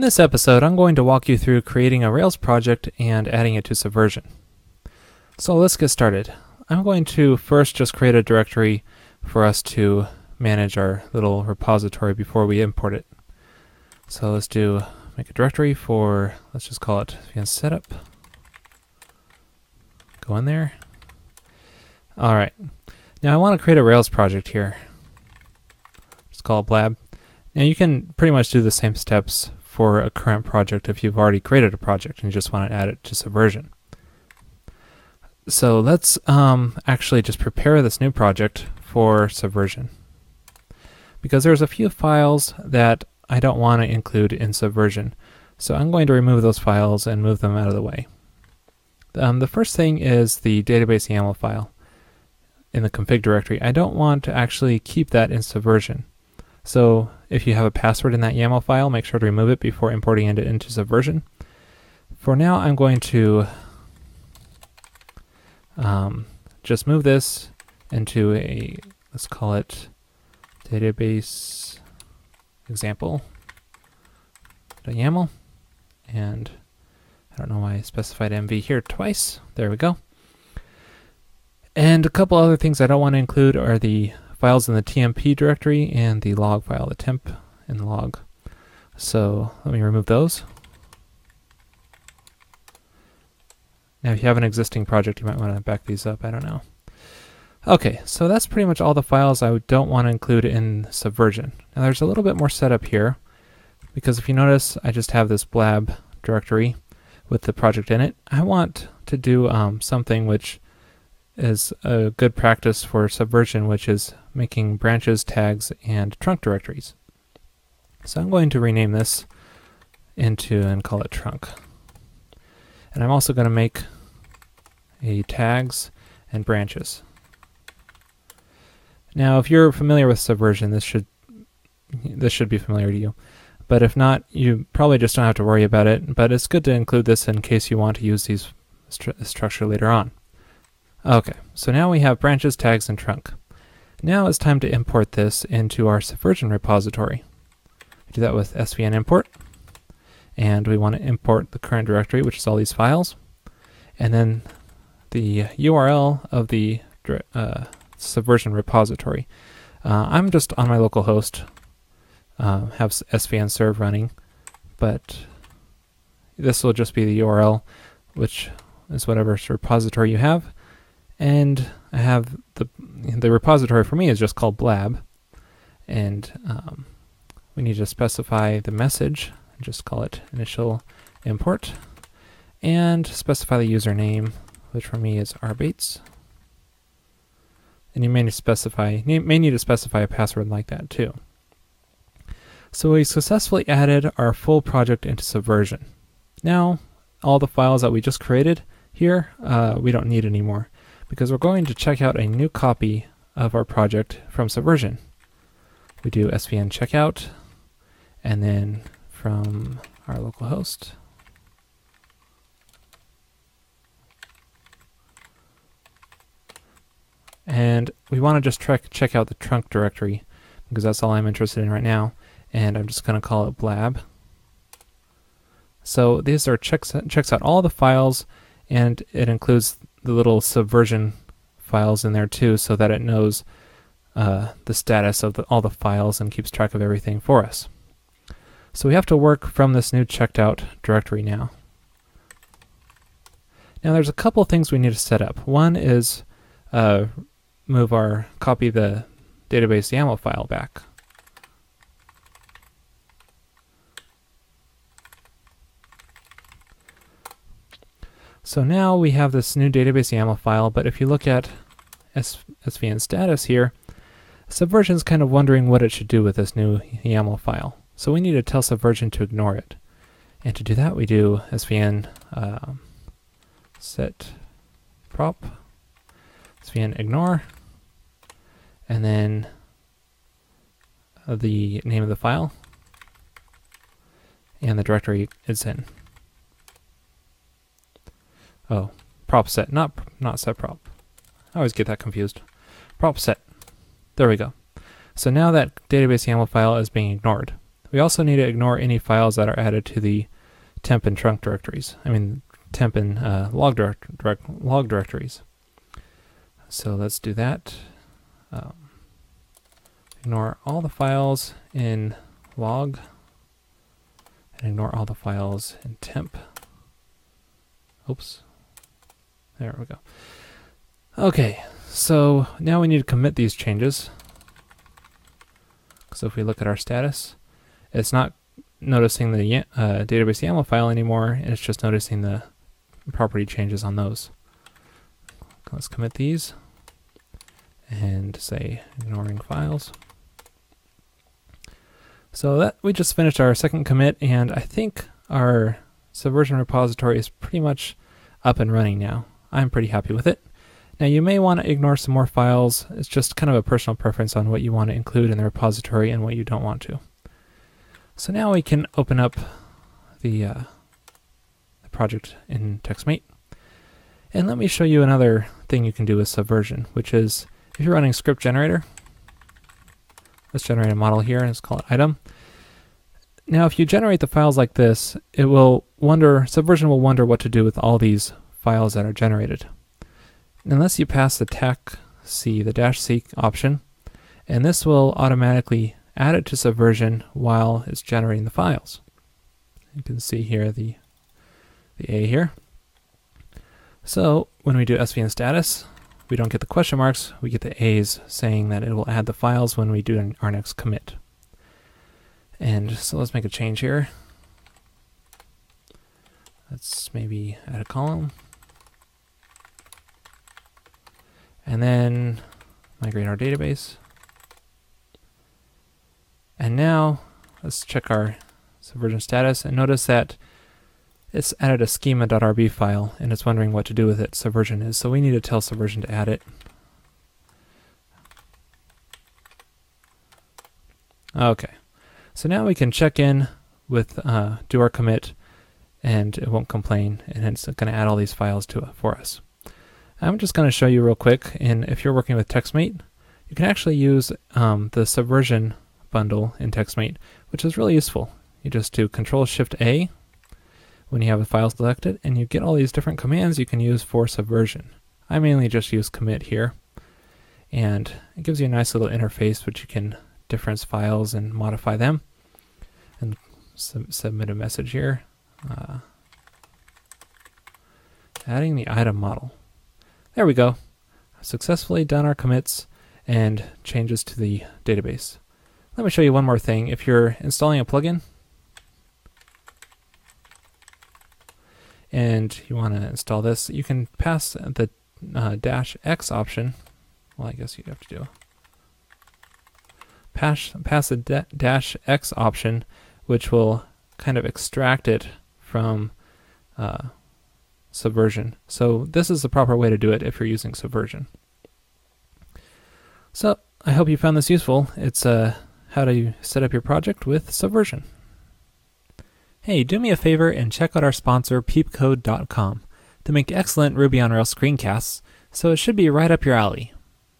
In this episode, I'm going to walk you through creating a Rails project and adding it to Subversion. So let's get started. I'm going to first just create a directory for us to manage our little repository before we import it. So let's do make a directory for, let's just call it setup. Go in there. All right. Now I want to create a Rails project here. Just call it Blab. Now you can pretty much do the same steps for a current project if you've already created a project and you just want to add it to Subversion. So let's um, actually just prepare this new project for Subversion. Because there's a few files that I don't want to include in Subversion. So I'm going to remove those files and move them out of the way. Um, the first thing is the database YAML file in the config directory. I don't want to actually keep that in Subversion. So if you have a password in that YAML file, make sure to remove it before importing it into Subversion. For now, I'm going to um, just move this into a, let's call it database example YAML. And I don't know why I specified MV here twice. There we go. And a couple other things I don't want to include are the files in the TMP directory and the log file, the temp and log. So let me remove those. Now if you have an existing project, you might want to back these up, I don't know. Okay, so that's pretty much all the files I don't want to include in Subversion. Now there's a little bit more setup here, because if you notice, I just have this blab directory with the project in it. I want to do um, something which is a good practice for Subversion, which is making branches, tags, and trunk directories. So I'm going to rename this into and call it trunk. And I'm also going to make a tags and branches. Now, if you're familiar with Subversion, this should this should be familiar to you. But if not, you probably just don't have to worry about it. But it's good to include this in case you want to use these stru structure later on. Okay, so now we have branches, tags, and trunk. Now it's time to import this into our Subversion repository. We do that with svn import, and we want to import the current directory, which is all these files, and then the URL of the uh, Subversion repository. Uh, I'm just on my local host, uh, have svn serve running, but this will just be the URL, which is whatever repository you have. And I have the the repository for me is just called blab, and um, we need to specify the message. Just call it initial import, and specify the username, which for me is rbates. And you may need to specify may need to specify a password like that too. So we successfully added our full project into Subversion. Now, all the files that we just created here, uh, we don't need anymore because we're going to check out a new copy of our project from Subversion. We do svn checkout, and then from our local host, and we want to just check check out the trunk directory because that's all I'm interested in right now, and I'm just going to call it blab. So these are checks checks out all the files, and it includes the little subversion files in there too so that it knows uh, the status of the, all the files and keeps track of everything for us. So we have to work from this new checked out directory now. Now there's a couple things we need to set up. One is uh, move our copy the database YAML file back. So now we have this new database YAML file, but if you look at SVN status here, Subversion is kind of wondering what it should do with this new YAML file. So we need to tell Subversion to ignore it. And to do that, we do svn uh, set prop, svn ignore, and then uh, the name of the file, and the directory it's in. Oh, prop set, not not set prop. I always get that confused. Prop set. There we go. So now that database YAML file is being ignored. We also need to ignore any files that are added to the temp and trunk directories. I mean, temp and uh, log, direct, direct, log directories. So let's do that. Um, ignore all the files in log and ignore all the files in temp. Oops. There we go. Okay, so now we need to commit these changes. So if we look at our status, it's not noticing the uh, database YAML file anymore, and it's just noticing the property changes on those. Let's commit these and say ignoring files. So that we just finished our second commit, and I think our Subversion repository is pretty much up and running now. I'm pretty happy with it. Now you may want to ignore some more files. It's just kind of a personal preference on what you want to include in the repository and what you don't want to. So now we can open up the, uh, the project in TextMate. And let me show you another thing you can do with Subversion, which is if you're running script generator, let's generate a model here and let's call it item. Now if you generate the files like this, it will wonder, Subversion will wonder what to do with all these files that are generated. Unless you pass the tech C, the dash C option, and this will automatically add it to Subversion while it's generating the files. You can see here the, the A here. So when we do svn status, we don't get the question marks, we get the A's saying that it will add the files when we do our next commit. And so let's make a change here. Let's maybe add a column. And then migrate our database. And now let's check our subversion status and notice that it's added a schema.rb file and it's wondering what to do with it, subversion is. So we need to tell subversion to add it. Okay, so now we can check in with, uh, do our commit and it won't complain and it's going to add all these files to for us. I'm just going to show you real quick, and if you're working with TextMate, you can actually use um, the Subversion bundle in TextMate, which is really useful. You just do Control Shift A when you have a file selected, and you get all these different commands you can use for Subversion. I mainly just use commit here, and it gives you a nice little interface which you can difference files and modify them, and sub submit a message here. Uh, adding the item model. There we go. Successfully done our commits and changes to the database. Let me show you one more thing. If you're installing a plugin and you want to install this, you can pass the uh, dash X option. Well, I guess you have to do pass pass the da dash X option, which will kind of extract it from uh, Subversion. So this is the proper way to do it if you're using Subversion. So I hope you found this useful. It's uh, how to set up your project with Subversion. Hey, do me a favor and check out our sponsor, peepcode.com. to make excellent Ruby on Rails screencasts, so it should be right up your alley.